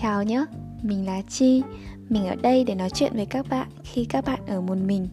Chào nhé, mình là Chi Mình ở đây để nói chuyện với các bạn khi các bạn ở một mình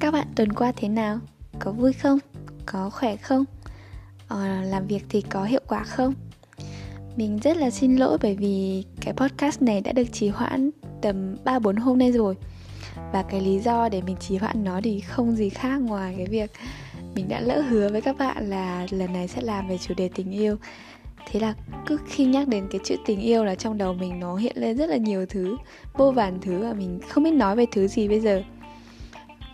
Các bạn tuần qua thế nào? Có vui không? Có khỏe không? Ờ, làm việc thì có hiệu quả không? Mình rất là xin lỗi bởi vì cái podcast này đã được trì hoãn tầm 3-4 hôm nay rồi Và cái lý do để mình trì hoãn nó thì không gì khác ngoài cái việc mình đã lỡ hứa với các bạn là lần này sẽ làm về chủ đề tình yêu. Thế là cứ khi nhắc đến cái chữ tình yêu là trong đầu mình nó hiện lên rất là nhiều thứ vô vàn thứ và mình không biết nói về thứ gì bây giờ.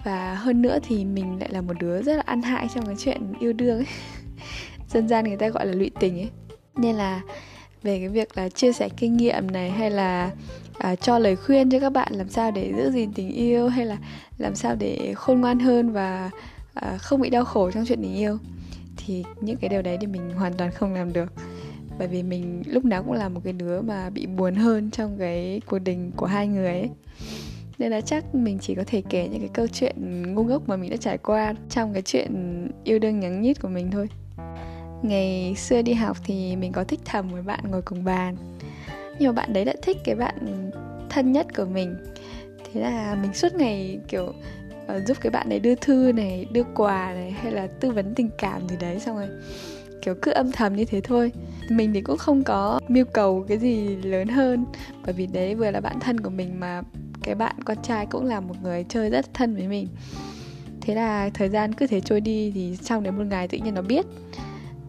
Và hơn nữa thì mình lại là một đứa rất là ăn hại trong cái chuyện yêu đương ấy. Dân gian người ta gọi là lụy tình ấy. Nên là về cái việc là chia sẻ kinh nghiệm này hay là à, cho lời khuyên cho các bạn làm sao để giữ gìn tình yêu hay là làm sao để khôn ngoan hơn và à, không bị đau khổ trong chuyện tình yêu thì những cái điều đấy thì mình hoàn toàn không làm được. Bởi vì mình lúc nào cũng là một cái đứa mà bị buồn hơn trong cái cuộc tình của hai người ấy. Nên là chắc mình chỉ có thể kể những cái câu chuyện ngu ngốc mà mình đã trải qua trong cái chuyện yêu đương nhắn nhít của mình thôi. Ngày xưa đi học thì mình có thích thầm với bạn ngồi cùng bàn. Nhưng mà bạn đấy đã thích cái bạn thân nhất của mình. Thế là mình suốt ngày kiểu uh, giúp cái bạn này đưa thư này đưa quà này hay là tư vấn tình cảm gì đấy xong rồi kiểu cứ âm thầm như thế thôi. Mình thì cũng không có mưu cầu cái gì lớn hơn. Bởi vì đấy vừa là bạn thân của mình mà cái bạn con trai cũng là một người chơi rất thân với mình. Thế là thời gian cứ thế trôi đi thì trong đến một ngày tự nhiên nó biết.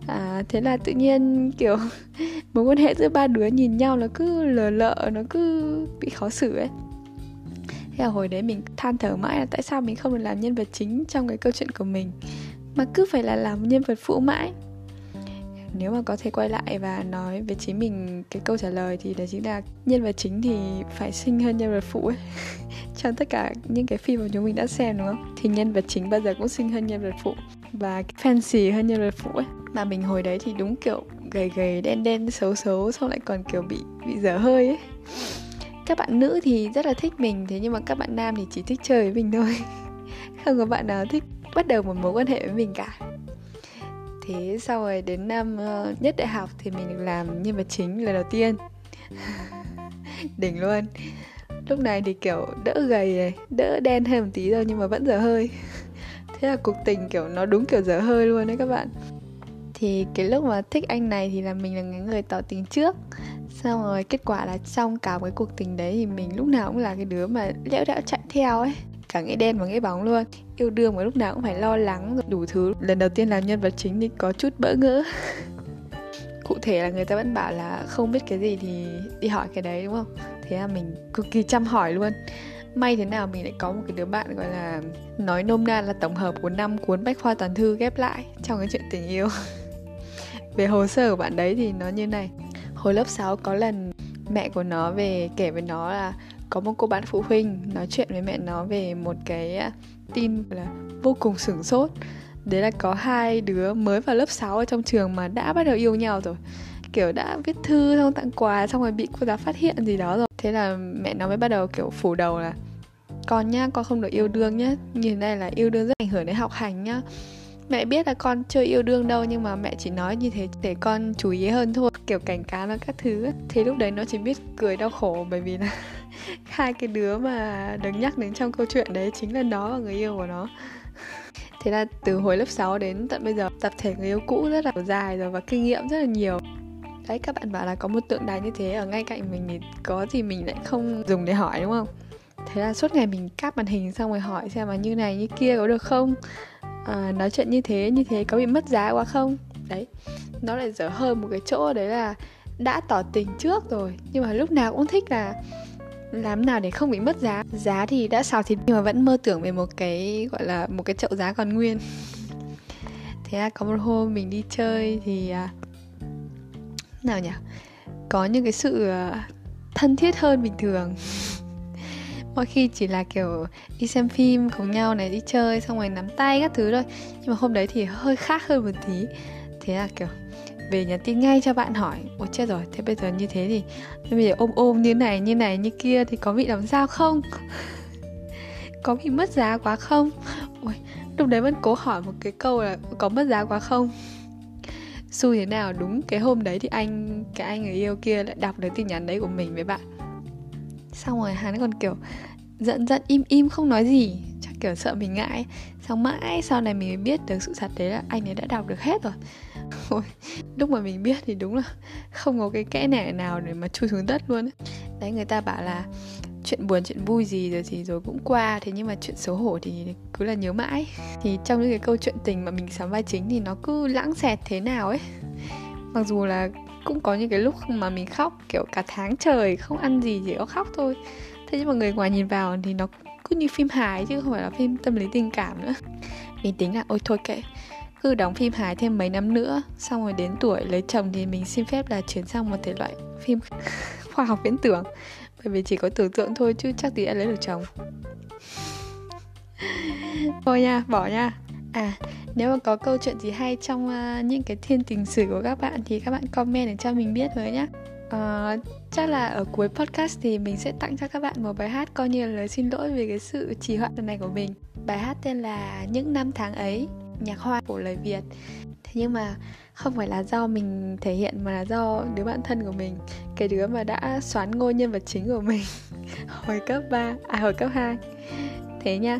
À, thế là tự nhiên kiểu mối quan hệ giữa ba đứa nhìn nhau nó cứ lờ lợ nó cứ bị khó xử ấy thế là hồi đấy mình than thở mãi là tại sao mình không được làm nhân vật chính trong cái câu chuyện của mình, mà cứ phải là làm nhân vật phụ mãi. Nếu mà có thể quay lại và nói với chính mình cái câu trả lời thì đó chính là nhân vật chính thì phải xinh hơn nhân vật phụ ấy. Trong tất cả những cái phim mà chúng mình đã xem, đúng không? Thì nhân vật chính bao giờ cũng xinh hơn nhân vật phụ và fancy hơn nhân vật phụ ấy. Mà mình hồi đấy thì đúng kiểu gầy gầy, đen đen, xấu xấu, xong lại còn kiểu bị bị dở hơi ấy các bạn nữ thì rất là thích mình thế nhưng mà các bạn nam thì chỉ thích chơi với mình thôi. Không có bạn nào thích bắt đầu một mối quan hệ với mình cả. Thế sau rồi đến năm uh, nhất đại học thì mình được làm nhân vật chính lần đầu tiên. Đỉnh luôn. Lúc này thì kiểu đỡ gầy này đỡ đen hơn một tí thôi nhưng mà vẫn dở hơi. Thế là cuộc tình kiểu nó đúng kiểu dở hơi luôn đấy các bạn thì cái lúc mà thích anh này thì là mình là cái người tỏ tình trước. Xong rồi kết quả là trong cả cái cuộc tình đấy thì mình lúc nào cũng là cái đứa mà lẽo đẽo chạy theo ấy. Cả nghĩa đen và nghĩa bóng luôn. Yêu đương mà lúc nào cũng phải lo lắng đủ thứ. Lần đầu tiên làm nhân vật chính thì có chút bỡ ngỡ. Cụ thể là người ta vẫn bảo là không biết cái gì thì đi hỏi cái đấy, đúng không? Thế là mình cực kỳ chăm hỏi luôn. May thế nào mình lại có một cái đứa bạn gọi là nói nôm na là tổng hợp của năm cuốn bách khoa toàn thư ghép lại trong cái chuyện tình yêu. về hồ sơ của bạn đấy thì nó như này. Hồi lớp 6 có lần mẹ của nó về kể với nó là có một cô bạn phụ huynh nói chuyện với mẹ nó về một cái à, tin là vô cùng sửng sốt. Đấy là có hai đứa mới vào lớp 6 ở trong trường mà đã bắt đầu yêu nhau rồi. Kiểu đã viết thư, xong tặng quà, xong rồi bị cô giáo phát hiện gì đó rồi. Thế là mẹ nó mới bắt đầu, kiểu, phủ đầu là, con nhá, con không được yêu đương nhá. Như thế này là yêu đương rất ảnh hưởng đến học hành nhá mẹ biết là con chưa yêu đương đâu, nhưng mà mẹ chỉ nói như thế để con chú ý hơn thôi. Kiểu cảnh cáo nó các thứ thì lúc đấy nó chỉ biết cười đau khổ bởi vì là hai cái đứa mà được nhắc đến trong câu chuyện đấy chính là nó và người yêu của nó. Thế là từ hồi lớp 6 đến tận bây giờ, tập thể người yêu cũ rất là dài rồi và kinh nghiệm rất là nhiều. Đấy, các bạn bảo là có một tượng đài như thế ở ngay cạnh mình thì có gì mình lại không dùng để hỏi, đúng không? Thế là suốt ngày mình cáp màn hình xong rồi hỏi xem mà như này như kia có được không? À, nói chuyện như thế như thế có bị mất giá quá không? Đấy nó lại dở hơn một cái chỗ đấy là đã tỏ tình trước rồi nhưng mà lúc nào cũng thích là làm nào để không bị mất giá. Giá thì đã xào thịt nhưng mà vẫn mơ tưởng về một cái gọi là một cái chậu giá còn nguyên. Thế là có một hôm mình đi chơi thì à, nào nhỉ? Có những cái sự à, thân thiết hơn bình thường. mọi khi chỉ là kiểu đi xem phim cùng nhau này, đi chơi, xong rồi nắm tay các thứ thôi. Nhưng mà hôm đấy thì hơi khác hơn một tí. Thế là kiểu về nhắn tin ngay cho bạn hỏi, ôi chết rồi, thế bây giờ như thế thì bây giờ ôm ôm như này như này, như kia thì có bị làm sao không? Có bị mất giá quá không? Ôi, lúc đấy vẫn cố hỏi một cái câu là có mất giá quá không? Xui thế nào, đúng cái hôm đấy thì anh, cái anh người yêu kia lại đọc được tin nhắn đấy của mình với bạn xong rồi hắn còn kiểu giận giận im im không nói gì. Chắc kiểu sợ mình ngại. Xong mãi sau này mình mới biết được sự thật đấy là anh ấy đã đọc được hết rồi. Ôi, lúc mà mình biết thì đúng là không có cái kẽ nẻ nào để mà chui xuống đất luôn. Ấy. đấy người ta bảo là chuyện buồn chuyện vui gì rồi thì rồi cũng qua. Thế nhưng mà chuyện xấu hổ thì cứ là nhớ mãi. Thì trong những cái câu chuyện tình mà mình sắm vai chính thì nó cứ lãng xẹt thế nào ấy. Mặc dù là cũng có những cái lúc mà mình khóc, kiểu cả tháng trời không ăn gì, chỉ có khóc thôi. Thế nhưng mà người ngoài nhìn vào thì nó cứ như phim hài chứ không phải là phim tâm lý tình cảm nữa. Mình tính là, ôi thôi kệ, cứ đóng phim hài thêm mấy năm nữa, xong rồi đến tuổi lấy chồng thì mình xin phép là chuyển sang một thể loại phim khoa học viễn tưởng, bởi vì chỉ có tưởng tượng thôi chứ chắc tí đã lấy được chồng. Thôi nha, bỏ nha. À nếu mà có câu chuyện gì hay trong uh, những cái thiên tình sử của các bạn thì các bạn comment để cho mình biết với nhé uh, ờ, chắc là ở cuối podcast thì mình sẽ tặng cho các bạn một bài hát coi như là lời xin lỗi về cái sự trì hoãn lần này của mình. Bài hát tên là những năm tháng ấy nhạc hoa của lời việt. Thế nhưng mà không phải là do mình thể hiện mà là do đứa bạn thân của mình cái đứa mà đã xoán ngôi nhân vật chính của mình hồi cấp 3 à hồi cấp 2 thế nha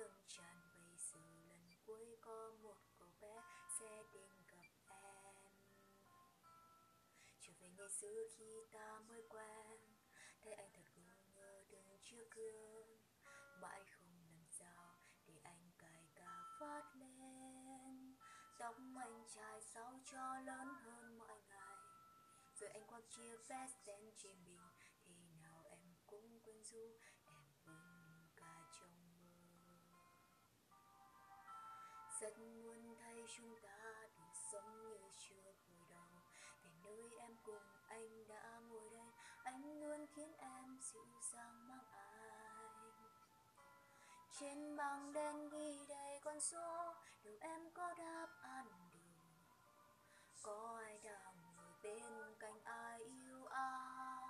dâng tràn bây giờ lần cuối có một cậu bé sẽ đến gặp em. Trở về ngày xưa khi ta mới quen, thấy anh thật ngu ngơ đứng trước gương. Mãi không làm sao để anh cài cà phát lên. Tóc anh trai sao cho lớn hơn mọi ngày. Rồi anh quăng chiếc vest đen trên mình thì nào em cũng quên du rất muốn thấy chúng ta được sống như chưa hồi đầu. Về nơi em cùng anh đã ngồi đây, anh luôn khiến em dịu dàng mang anh. trên bảng đen ghi đầy con số đâu em có đáp án được. Có ai đang ngồi bên cạnh ai yêu ai?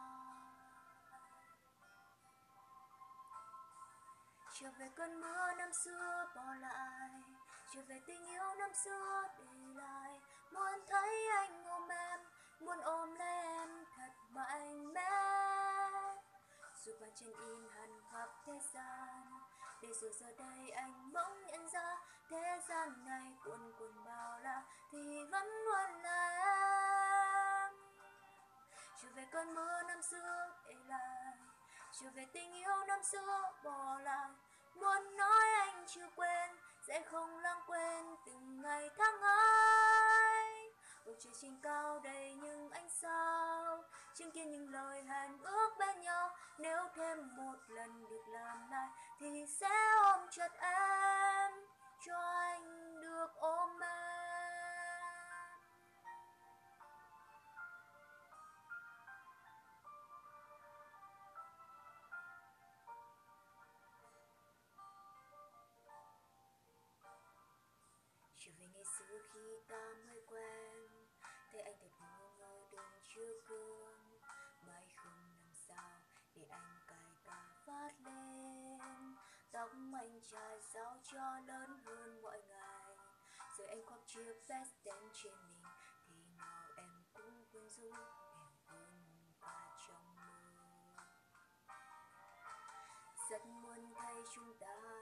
Trở về cơn mưa năm xưa bỏ lại trở về tình yêu năm xưa, để lại muốn thấy anh ôm em, muốn ôm lấy em thật mạnh mẽ. Dù bàn chân in hằn khắp thế gian, để rồi giờ đây anh bỗng nhận ra thế gian này cuồn cuộn bao la, thì vẫn luôn là em. Trở về cơn mưa năm xưa, để lại. Trở về tình yêu năm xưa, bỏ lại, muốn sẽ không lãng quên từng ngày tháng ấy. bầu trời trên cao đầy những ánh sao, chứng kiến những lời hẹn ước bên nhau nếu thêm một lần được làm lại thì sẽ ôm chặt em, cho anh được ôm em khi ta mới quen. Thấy anh thật ngu ngơ đứng trước gương mãi không làm sao để anh cài cà phát lên. Tóc anh trai sao cho lớn hơn mọi ngày. Rồi anh khoác chiếc vest đen trên mình thì nào em cũng quên du em quên cả trong mơ. Rất muốn thấy chúng ta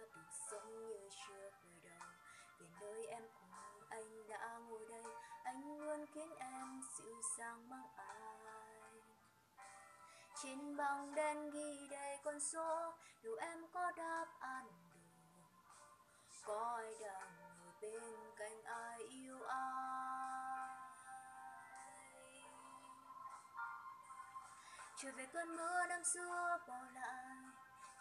luôn khiến em dịu dàng mang ai. Trên bảng đen ghi đầy con số, dù em có đáp án đủ có ai đang ngồi bên cạnh ai yêu ai. Trở về cơn mưa năm xưa, bỏ lại.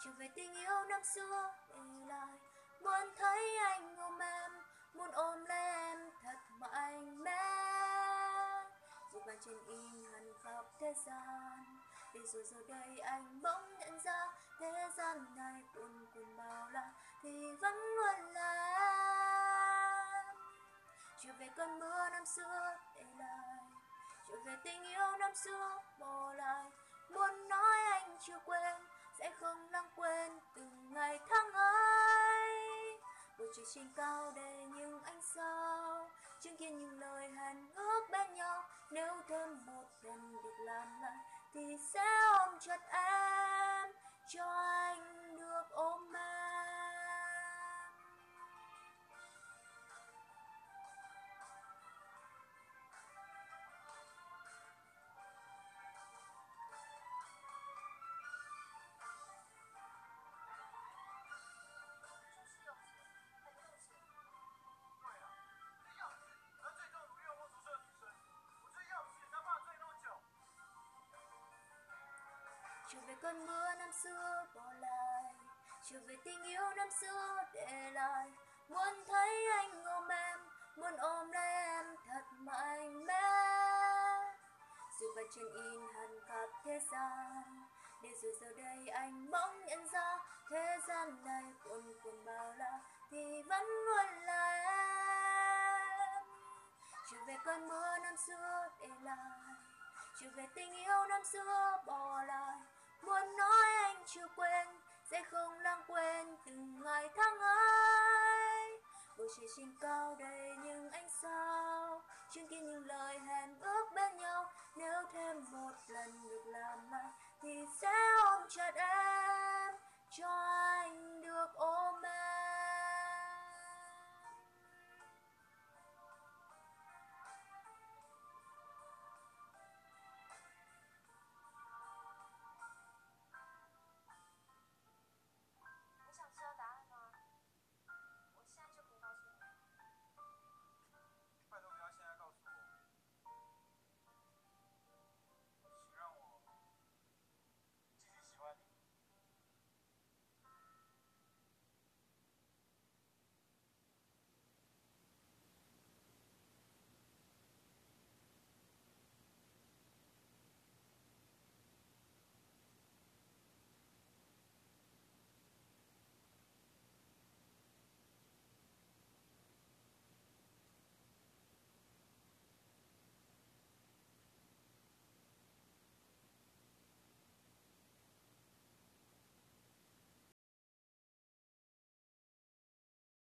Trở về tình yêu năm xưa, để lại. Muốn thấy anh ôm em, muốn ôm lấy em thật mạnh mẽ và trên in hằn khắp thế gian. Để rồi giờ đây anh bỗng nhận ra thế gian này cuồn cuộn bao la thì vẫn luôn là trở về cơn mưa năm xưa để lại, trở về tình yêu năm xưa bỏ lại. Muốn nói anh chưa quên, sẽ không lãng quên từng ngày tháng ấy. Bầu trời trên cao đầy những ánh sao thì sẽ ôm chặt em cho trở về cơn mưa năm xưa bỏ lại trở về tình yêu năm xưa để lại. Muốn thấy anh ôm em, muốn ôm lấy em thật mạnh mẽ. Dù vạch trên in hẳn khắp thế gian, để rồi giờ đây anh bỗng nhận ra, thế gian này cuồn cuộn bao la thì vẫn luôn là em. Trở về cơn mưa năm xưa để lại trở về tình yêu năm xưa bỏ lại muốn nói anh chưa quên sẽ không lãng quên từng ngày tháng ấy. Bầu trời trên cao đầy những ánh sao, chứng kiến những lời hẹn ước bên nhau. Nếu thêm một lần được làm lại, thì sẽ ôm chặt em, cho anh được ôm em.